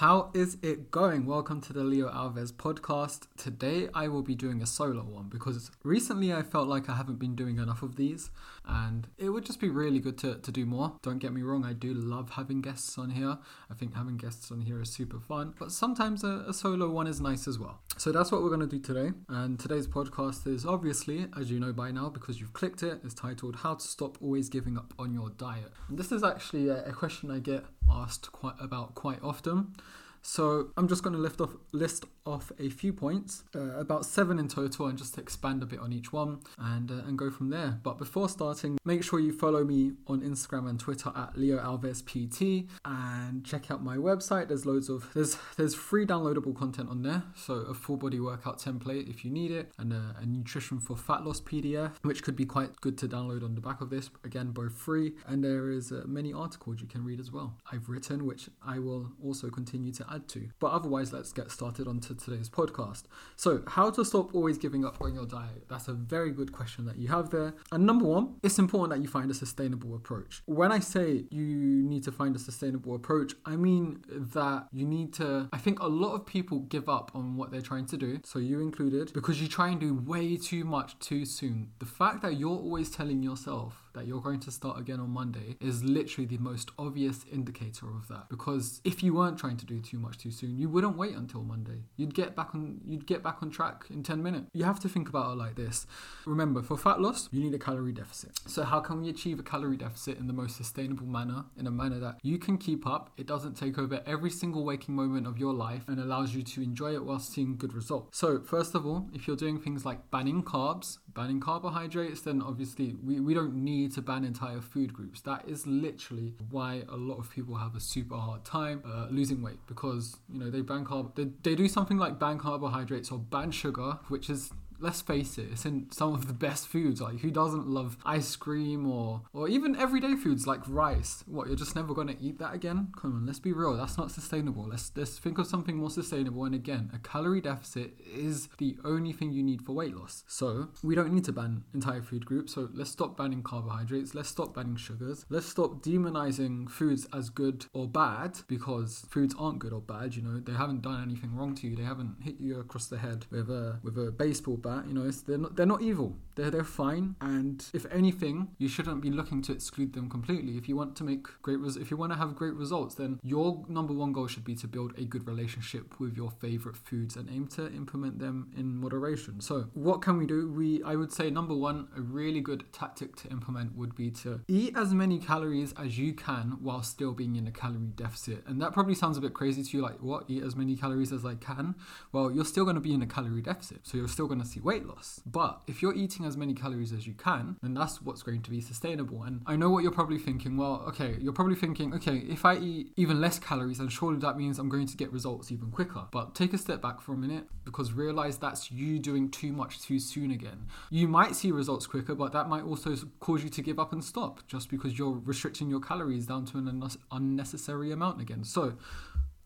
How is it going? Welcome to the Leo Alves podcast. Today I will be doing a solo one because recently I felt like I haven't been doing enough of these and it would just be really good to, to do more. Don't get me wrong, I do love having guests on here. I think having guests on here is super fun, but sometimes a, a solo one is nice as well. So that's what we're going to do today. And today's podcast is obviously, as you know by now, because you've clicked it, is titled How to Stop Always Giving Up on Your Diet. And this is actually a, a question I get asked quite about quite often. So I'm just going to lift off list off a few points, uh, about seven in total, and just expand a bit on each one and uh, and go from there. But before starting, make sure you follow me on Instagram and Twitter at Leo Alves PT and check out my website. There's loads of there's there's free downloadable content on there. So a full body workout template if you need it, and a, a nutrition for fat loss PDF, which could be quite good to download on the back of this. Again, both free, and there is uh, many articles you can read as well. I've written, which I will also continue to add to. But otherwise, let's get started on onto today's podcast. So, how to stop always giving up on your diet? That's a very good question that you have there. And number one, it's important that you find a sustainable approach. When I say you need to find a sustainable approach, I mean that you need to, I think a lot of people give up on what they're trying to do, so you included, because you try and do way too much too soon. The fact that you're always telling yourself, that you're going to start again on Monday is literally the most obvious indicator of that. Because if you weren't trying to do too much too soon, you wouldn't wait until Monday. You'd get back on you'd get back on track in 10 minutes. You have to think about it like this. Remember, for fat loss, you need a calorie deficit. So how can we achieve a calorie deficit in the most sustainable manner, in a manner that you can keep up, it doesn't take over every single waking moment of your life and allows you to enjoy it while seeing good results. So, first of all, if you're doing things like banning carbs, banning carbohydrates, then obviously we, we don't need to ban entire food groups. That is literally why a lot of people have a super hard time uh, losing weight because you know they ban carb they, they do something like ban carbohydrates or ban sugar, which is let's face it, it's in some of the best foods. Like who doesn't love ice cream or or even everyday foods like rice? What you're just never gonna eat that again? Come on, let's be real. That's not sustainable. Let's let's think of something more sustainable. And again, a calorie deficit is the only thing you need for weight loss. So we don't need to ban entire food groups. So let's stop banning carbohydrates. Let's stop banning sugars. Let's stop demonizing foods as good or bad because foods aren't good or bad. You know they haven't done anything wrong to you. They haven't hit you across the head with a with a baseball bat that. You know, they're not they're not evil. They're they're fine. And if anything, you shouldn't be looking to exclude them completely. If you want to make great res- if you want to have great results, then your number one goal should be to build a good relationship with your favorite foods and aim to implement them in moderation. So what can we do? We I would say number one, a really good tactic to implement would be to eat as many calories as you can while still being in a calorie deficit. And that probably sounds a bit crazy to you, like what? Eat as many calories as I can. Well, you're still going to be in a calorie deficit, so you're still going to see weight loss. But if you're eating as many calories as you can, then that's what's going to be sustainable. And I know what you're probably thinking. Well, okay, you're probably thinking, okay, if I eat even less calories, then surely that means I'm going to get results even quicker. But take a step back for a minute because realize that's you doing too much too soon again. You might see results quicker, but that might also cause you to give up and stop just because you're restricting your calories down to an unnecessary amount again. So,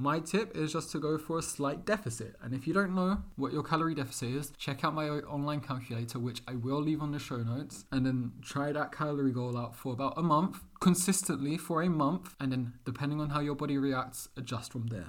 my tip is just to go for a slight deficit. And if you don't know what your calorie deficit is, check out my online calculator, which I will leave on the show notes, and then try that calorie goal out for about a month consistently for a month, and then depending on how your body reacts, adjust from there.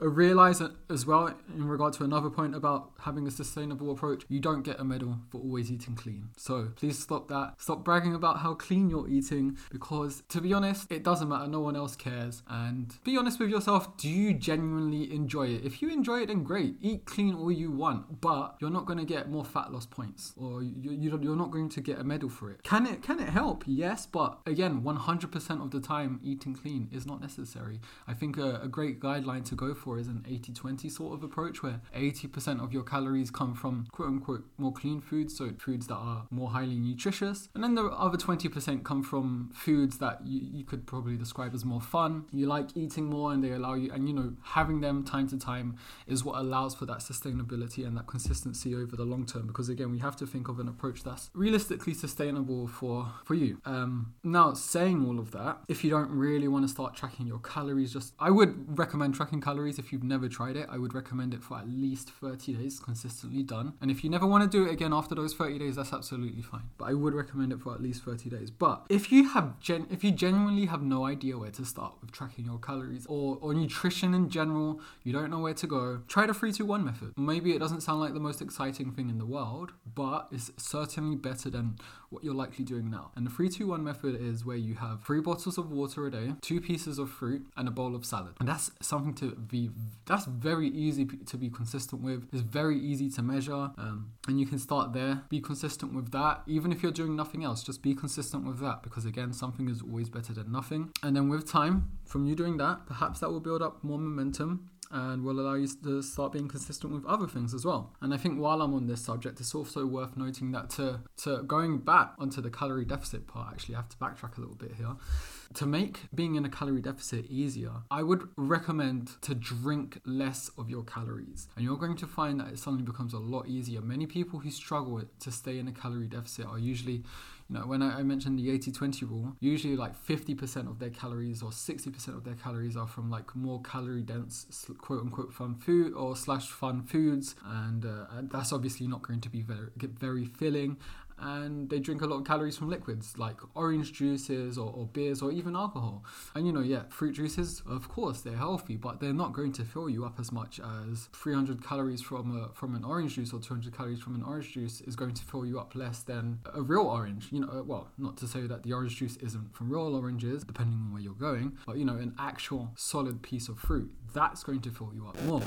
Uh, realize as well, in regard to another point about having a sustainable approach, you don't get a medal for always eating clean. So please stop that. Stop bragging about how clean you're eating because, to be honest, it doesn't matter. No one else cares. And be honest with yourself. Do you genuinely enjoy it? If you enjoy it, then great. Eat clean all you want, but you're not going to get more fat loss points, or you, you're not going to get a medal for it. Can it can it help? Yes, but again, 100 100% of the time eating clean is not necessary. I think a, a great guideline to go for is an 80 20 sort of approach where 80% of your calories come from quote unquote more clean foods, so foods that are more highly nutritious. And then the other 20% come from foods that you, you could probably describe as more fun. You like eating more and they allow you, and you know, having them time to time is what allows for that sustainability and that consistency over the long term. Because again, we have to think of an approach that's realistically sustainable for, for you. Um, now, saying all of that, if you don't really want to start tracking your calories, just I would recommend tracking calories if you've never tried it. I would recommend it for at least 30 days consistently done. And if you never want to do it again after those 30 days, that's absolutely fine. But I would recommend it for at least 30 days. But if you have gen- if you genuinely have no idea where to start with tracking your calories or, or nutrition in general, you don't know where to go, try the 321 method. Maybe it doesn't sound like the most exciting thing in the world, but it's certainly better than what you're likely doing now. And the 321 method is where you have three bottles of water a day, two pieces of fruit, and a bowl of salad. And that's something to be, that's very easy to be consistent with. It's very easy to measure. Um, and you can start there, be consistent with that. Even if you're doing nothing else, just be consistent with that because, again, something is always better than nothing. And then with time, from you doing that, perhaps that will build up more momentum and will allow you to start being consistent with other things as well. And I think while I'm on this subject, it's also worth noting that to, to going back onto the calorie deficit part, actually, I have to backtrack a little bit here. To make being in a calorie deficit easier, I would recommend to drink less of your calories. And you're going to find that it suddenly becomes a lot easier. Many people who struggle to stay in a calorie deficit are usually you know, when I, I mentioned the 80 20 rule, usually like 50% of their calories or 60% of their calories are from like more calorie dense, quote unquote, fun food or slash fun foods. And, uh, that's obviously not going to be very, very filling and they drink a lot of calories from liquids like orange juices or, or, beers or even alcohol. And you know, yeah, fruit juices, of course, they're healthy, but they're not going to fill you up as much as 300 calories from a, from an orange juice or 200 calories from an orange juice is going to fill you up less than a real orange. You know, uh, well, not to say that the orange juice isn't from real oranges, depending on where you're going, but you know, an actual solid piece of fruit that's going to fill you up more.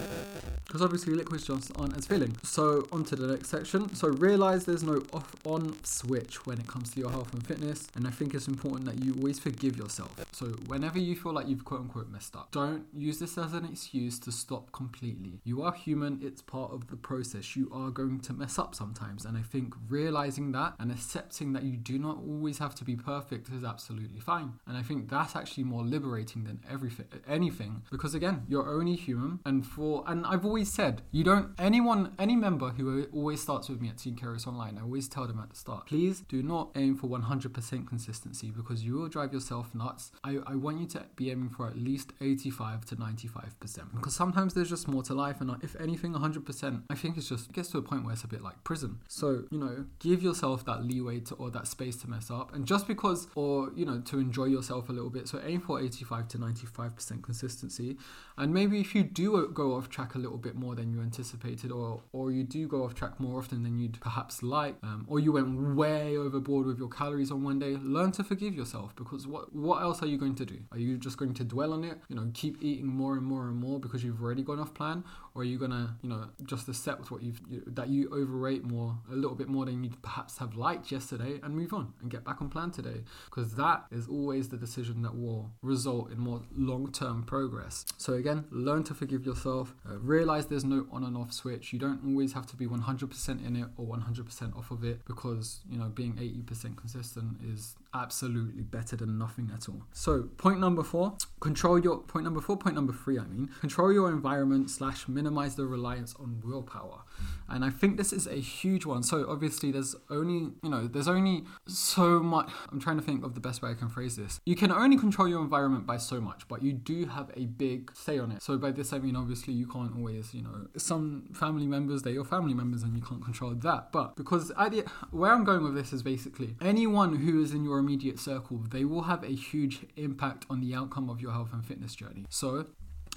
Because obviously liquids just aren't as filling. So on to the next section. So realize there's no off on switch when it comes to your health and fitness. And I think it's important that you always forgive yourself. So whenever you feel like you've quote unquote messed up, don't use this as an excuse to stop completely. You are human, it's part of the process. You are going to mess up sometimes. And I think realizing that and accepting that you do not always have to be perfect is absolutely fine. And I think that's actually more liberating than everything anything. Because again, you're only human, and for and I've always said you don't anyone any member who always starts with me at Team Kairos Online. I always tell them at the start, please do not aim for 100% consistency because you will drive yourself nuts. I, I want you to be aiming for at least 85 to 95% because sometimes there's just more to life, and uh, if anything, 100%, I think it's just it gets to a point where it's a bit like prison. So you know, give yourself that leeway to or that space to mess up, and just because or you know to enjoy yourself a little bit. So aim for 85 to 95% consistency. And maybe if you do go off track a little bit more than you anticipated, or or you do go off track more often than you'd perhaps like, um, or you went way overboard with your calories on one day, learn to forgive yourself because what what else are you going to do? Are you just going to dwell on it? You know, keep eating more and more and more because you've already gone off plan, or are you gonna you know just accept what you've you, that you overrate more a little bit more than you'd perhaps have liked yesterday and move on and get back on plan today because that is always the decision that will result in more long-term progress. So again again, learn to forgive yourself. Uh, realize there's no on and off switch. You don't always have to be 100% in it or 100% off of it because, you know, being 80% consistent is absolutely better than nothing at all. So, point number four control your point number four, point number three, I mean, control your environment slash minimize the reliance on willpower. And I think this is a huge one. So, obviously, there's only, you know, there's only so much. I'm trying to think of the best way I can phrase this. You can only control your environment by so much, but you do have a big say on it. So by this I mean obviously you can't always, you know, some family members they're your family members and you can't control that. But because I where I'm going with this is basically anyone who is in your immediate circle, they will have a huge impact on the outcome of your health and fitness journey. So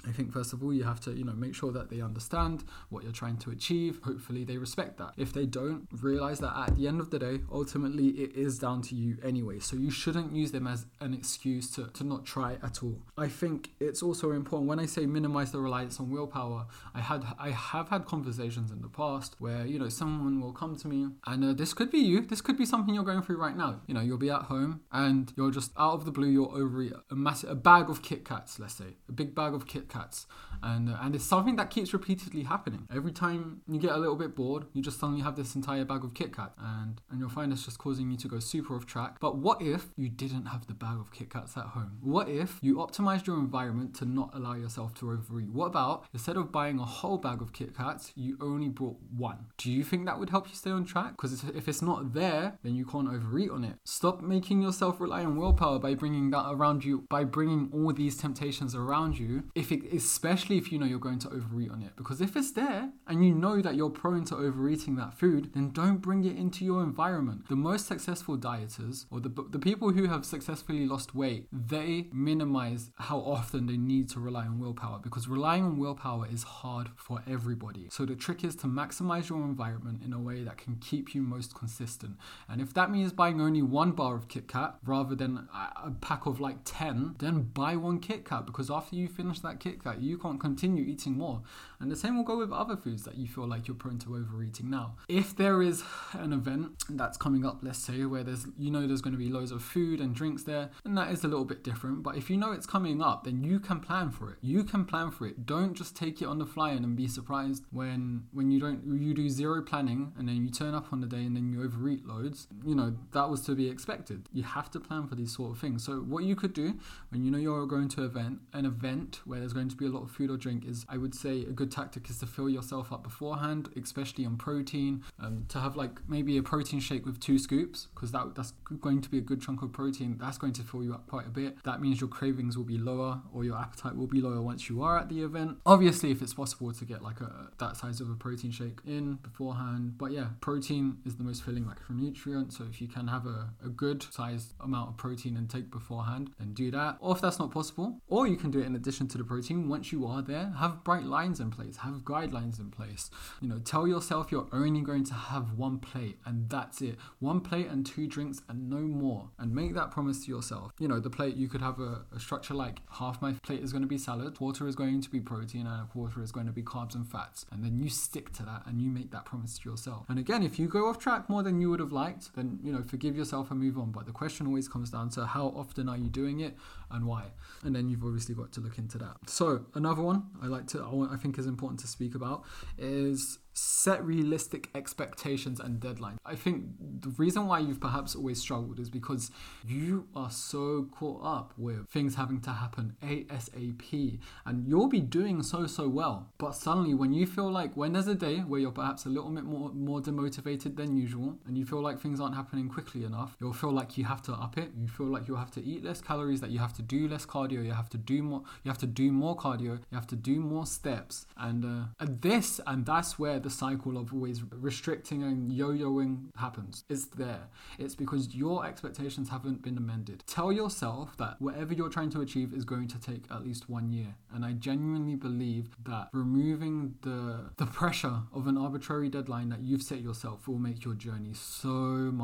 I think first of all you have to you know make sure that they understand what you're trying to achieve. Hopefully they respect that. If they don't, realize that at the end of the day, ultimately it is down to you anyway. So you shouldn't use them as an excuse to, to not try at all. I think it's also important when I say minimize the reliance on willpower. I had I have had conversations in the past where you know someone will come to me and uh, this could be you. This could be something you're going through right now. You know you'll be at home and you're just out of the blue you'll overeat a massive a bag of Kit Kats, let's say a big bag of Kit cats. And uh, and it's something that keeps repeatedly happening. Every time you get a little bit bored you just suddenly have this entire bag of kit kat and and you'll find it's just causing you to go super off track. But what if you didn't have the bag of kit kats at home? What if you optimized your environment to not allow yourself to overeat? What about instead of buying a whole bag of kit kats you only brought one? Do you think that would help you stay on track? Because if it's not there then you can't overeat on it. Stop making yourself rely on willpower by bringing that around you by bringing all these temptations around you. If it especially if you know you're going to overeat on it. Because if it's there and you know that you're prone to overeating that food, then don't bring it into your environment. The most successful dieters or the, the people who have successfully lost weight, they minimize how often they need to rely on willpower because relying on willpower is hard for everybody. So the trick is to maximize your environment in a way that can keep you most consistent. And if that means buying only one bar of Kit Kat rather than a pack of like 10, then buy one Kit Kat because after you finish that Kit Kat, you can't continue eating more. And the same will go with other foods that you feel like you're prone to overeating now. If there is an event that's coming up, let's say, where there's you know there's going to be loads of food and drinks there, and that is a little bit different. But if you know it's coming up, then you can plan for it. You can plan for it. Don't just take it on the fly and then be surprised when when you don't you do zero planning and then you turn up on the day and then you overeat loads. You know that was to be expected. You have to plan for these sort of things. So what you could do when you know you're going to event an event where there's going to be a lot of food or drink is I would say a good tactic is to fill yourself up beforehand, especially on protein. Um, to have like maybe a protein shake with two scoops, because that that's going to be a good chunk of protein. That's going to fill you up quite a bit. That means your cravings will be lower or your appetite will be lower once you are at the event. Obviously, if it's possible to get like a that size of a protein shake in beforehand. But yeah, protein is the most filling macronutrient. So if you can have a, a good sized amount of protein intake beforehand, then do that. Or if that's not possible, or you can do it in addition to the protein. Once you are there, have bright lines in place, have guidelines in place. You know, tell yourself you're only going to have one plate and that's it. One plate and two drinks and no more. And make that promise to yourself. You know, the plate, you could have a, a structure like half my plate is going to be salad, quarter is going to be protein, and a quarter is going to be carbs and fats. And then you stick to that and you make that promise to yourself. And again, if you go off track more than you would have liked, then, you know, forgive yourself and move on. But the question always comes down to how often are you doing it and why? And then you've obviously got to look into that. So, another one I like to, I think is important to speak about is set realistic expectations and deadlines. I think the reason why you've perhaps always struggled is because you are so caught up with things having to happen ASAP and you'll be doing so so well. But suddenly when you feel like when there's a day where you're perhaps a little bit more more demotivated than usual and you feel like things aren't happening quickly enough, you'll feel like you have to up it. You feel like you have to eat less calories, that you have to do less cardio, you have to do more you have to do more cardio, you have to do more steps. And uh, and this and that's where the cycle of always restricting and yo-yoing happens. It's there. It's because your expectations haven't been amended. Tell yourself that whatever you're trying to achieve is going to take at least one year. And I genuinely believe that removing the the pressure of an arbitrary deadline that you've set yourself will make your journey so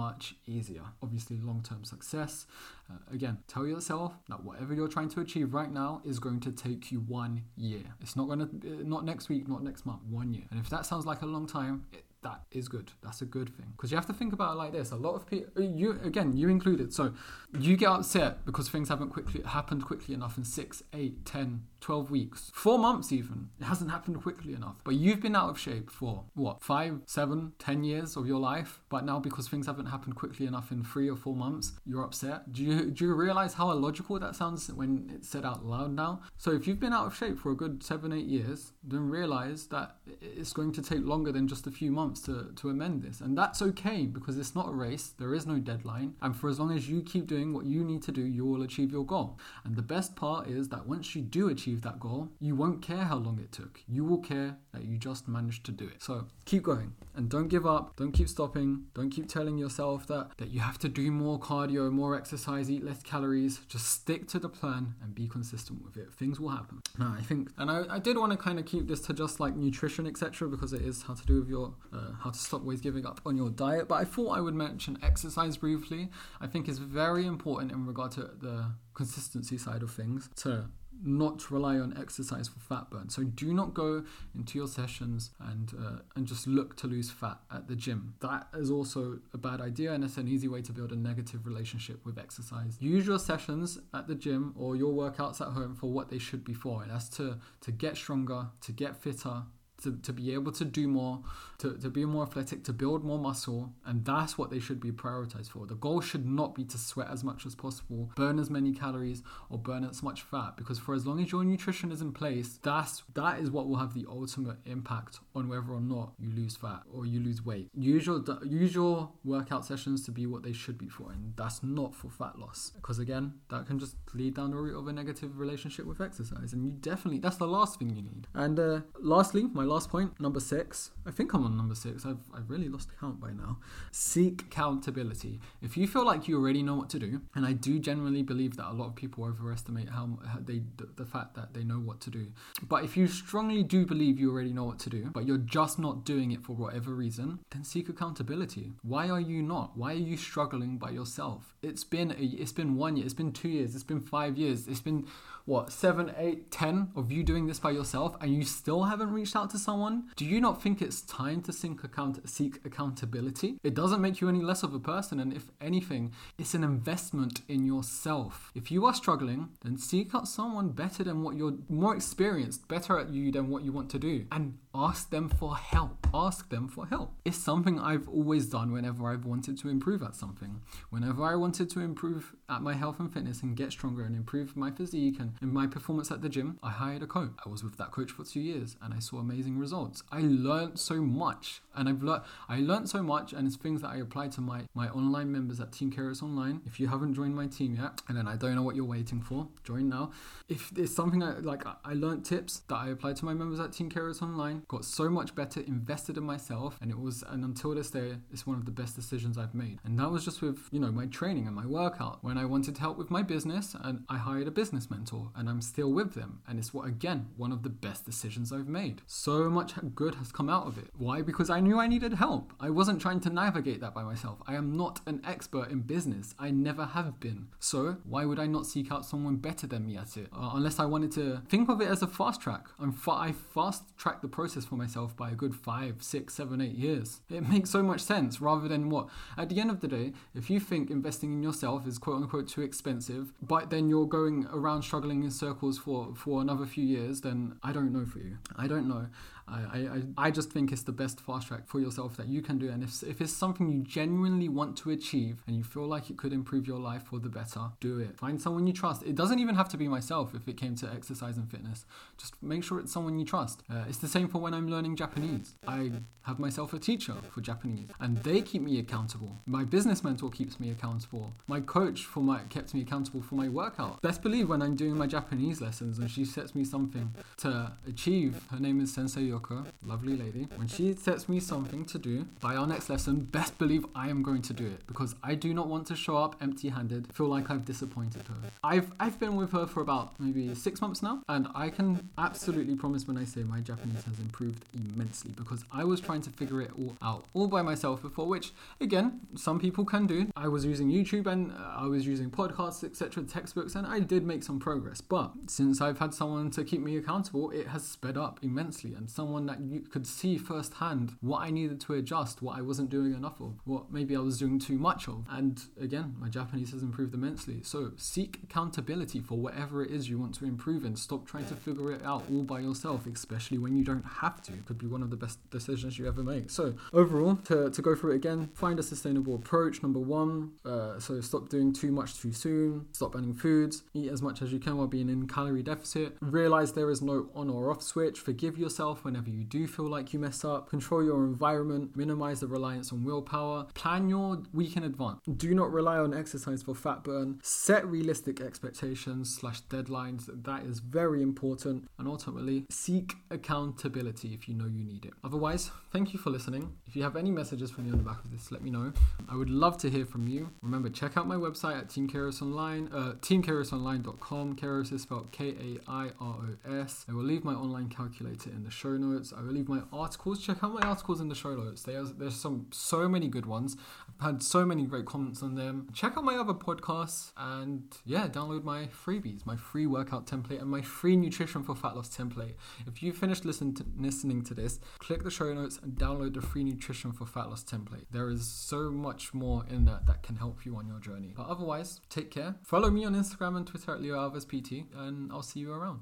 much easier. Obviously, long-term success uh, again, tell yourself that whatever you're trying to achieve right now is going to take you one year. It's not going to, uh, not next week, not next month, one year. And if that sounds like a long time, it, that is good. That's a good thing. Because you have to think about it like this. A lot of people, you again, you included. So you get upset because things haven't quickly happened quickly enough in six, eight, ten, 12 weeks, four months even. It hasn't happened quickly enough. But you've been out of shape for what, five, seven, ten years of your life. But now because things haven't happened quickly enough in three or four months, you're upset. Do you do you realize how illogical that sounds when it's said out loud now? So if you've been out of shape for a good seven, eight years, then realize that it's going to take longer than just a few months to, to amend this. And that's okay because it's not a race, there is no deadline. And for as long as you keep doing what you need to do, you will achieve your goal. And the best part is that once you do achieve achieve that goal, you won't care how long it took. You will care that you just managed to do it. So keep going and don't give up. Don't keep stopping. Don't keep telling yourself that, that you have to do more cardio, more exercise, eat less calories. Just stick to the plan and be consistent with it. Things will happen. Now, I think, and I, I did want to kind of keep this to just like nutrition, etc., because it is how to do with your, uh, how to stop always giving up on your diet. But I thought I would mention exercise briefly. I think is very important in regard to the consistency side of things to not rely on exercise for fat burn. So do not go into your sessions and uh, and just look to lose fat at the gym. That is also a bad idea, and it's an easy way to build a negative relationship with exercise. Use your sessions at the gym or your workouts at home for what they should be for, and that's to to get stronger, to get fitter, to, to be able to do more, to, to be more athletic, to build more muscle. And that's what they should be prioritized for. The goal should not be to sweat as much as possible, burn as many calories, or burn as much fat. Because for as long as your nutrition is in place, that's that is what will have the ultimate impact on whether or not you lose fat or you lose weight. Use your, use your workout sessions to be what they should be for. And that's not for fat loss. Because again, that can just lead down the route of a negative relationship with exercise. And you definitely, that's the last thing you need. And uh, lastly, my last point, number six. I think I'm on number six. I've, I've really lost count by now. Seek accountability. If you feel like you already know what to do, and I do generally believe that a lot of people overestimate how, how they the, fact that they know what to do. But if you strongly do believe you already know what to do, but you're just not doing it for whatever reason, then seek accountability. Why are you not? Why are you struggling by yourself? It's been a, it's been one year, it's been two years, it's been five years, it's been what seven, eight, ten of you doing this by yourself, and you still haven't reached out to someone. Do you not think it's time to seek account seek accountability? It doesn't make you any less of a person, and if anything, it's an investment in yourself. If you are struggling, then seek out someone better than what you're more experienced, better at you than what you want to do, and ask them for help. Ask them for help. It's something I've always done whenever I've wanted to improve at something. Whenever I wanted to improve at my health and fitness and get stronger and improve my physique and, and my performance at the gym, I hired a coach. I was with that coach for two years and I saw amazing results. I learned so much and I've learned I learned so much and it's things that I apply to my my online members at Team Kairos Online. If you haven't joined my team yet, and then I don't know what you're waiting for, join now. If it's something I like I learned tips that I apply to my members at Team Kairos Online, got so much better, invested in myself, and it was and until this day, it's one of the best decisions I've made. And that was just with, you know, my training and my workout. When I wanted help with my business and I hired a business mentor and I'm still with them. And it's what again, one of the best decisions I've made. So much good has come out of it. Why? Because I knew I needed help. I wasn't trying to navigate that by myself. I am not an expert in business. I never have been. So why would I not seek out someone better than me at it? Uh, unless I wanted to think of it as a fast track. I'm fa- I fast track the process for myself by a good five, six, seven, eight years. It makes so much sense rather than what? At the end of the day, if you think investing in yourself is quote unquote too expensive, but then you're going around struggling in circles for, for another few years, then I don't know for you. I don't know. I, I, I just think it's the best fast track for yourself that you can do. And if, if it's something you genuinely want to achieve and you feel like it could improve your life for the better, do it. Find someone you trust. It doesn't even have to be myself if it came to exercise and fitness. Just make sure it's someone you trust. Uh, it's the same for when I'm learning Japanese. I have myself a teacher for Japanese and they keep me accountable. My business mentor keeps me accountable. My coach for my kept me accountable for my workout. Best believe when I'm doing my Japanese lessons and she sets me something to achieve, her name is Sensei Yoko, lovely lady. When she sets me something to do by our next lesson, best believe I am going to do it because I do not want to show up empty-handed, feel like I've disappointed her. I've I've been with her for about maybe six months now, and I can absolutely promise when I say my Japanese has improved immensely because I was trying to figure it all out all by myself before, which again some people can do. I was using YouTube and uh, I was using podcasts, etc., textbooks, and I did make some progress. But since I've had someone to keep me accountable, it has sped up immensely, and someone that you could see firsthand what I needed to adjust, what I wasn't doing enough of, what maybe I was doing too much of. And again, my Japanese has improved immensely. So seek accountability for whatever it is you want to improve in. Stop trying to figure it out all by yourself, especially when you don't have to. It could be one of the best decisions you ever make. So overall, to, to go through it again, find a sustainable approach. Number one, uh, so stop doing too much too soon. Stop banning foods. Eat as much as you can while being in calorie deficit. Realize there is no on or off switch. Forgive yourself whenever you do feel like you mess up. Control your environment. Minimize the reliance on willpower. Plan your week in advance. Do not rely on exercise for fat burn. Set realistic expectations slash deadlines. That is very important. And ultimately, seek accountability if you know you need it. Otherwise, thank you for listening. If you have any messages for me on the back of this, let me know. I would love to hear from you. Remember, check out my website at Team Kairos Online, uh, teamkairosonline.com. Kairos is spelled K-A-I-R-O-S. I will leave my online calculator in the show notes. I will leave my articles. Check out my articles in the show notes. There's there's some so many good ones. I've had so many great comments on them. Check out my other podcasts and yeah, download my freebies, my free workout template and my free nutrition for fat loss template. If you finished to, listening to this, click the show notes and download the free nutrition for fat loss template. There is so much more in that that can help you on your journey. But otherwise, take care. Follow me on Instagram and Twitter at Leo Alves PT, and I'll see you around.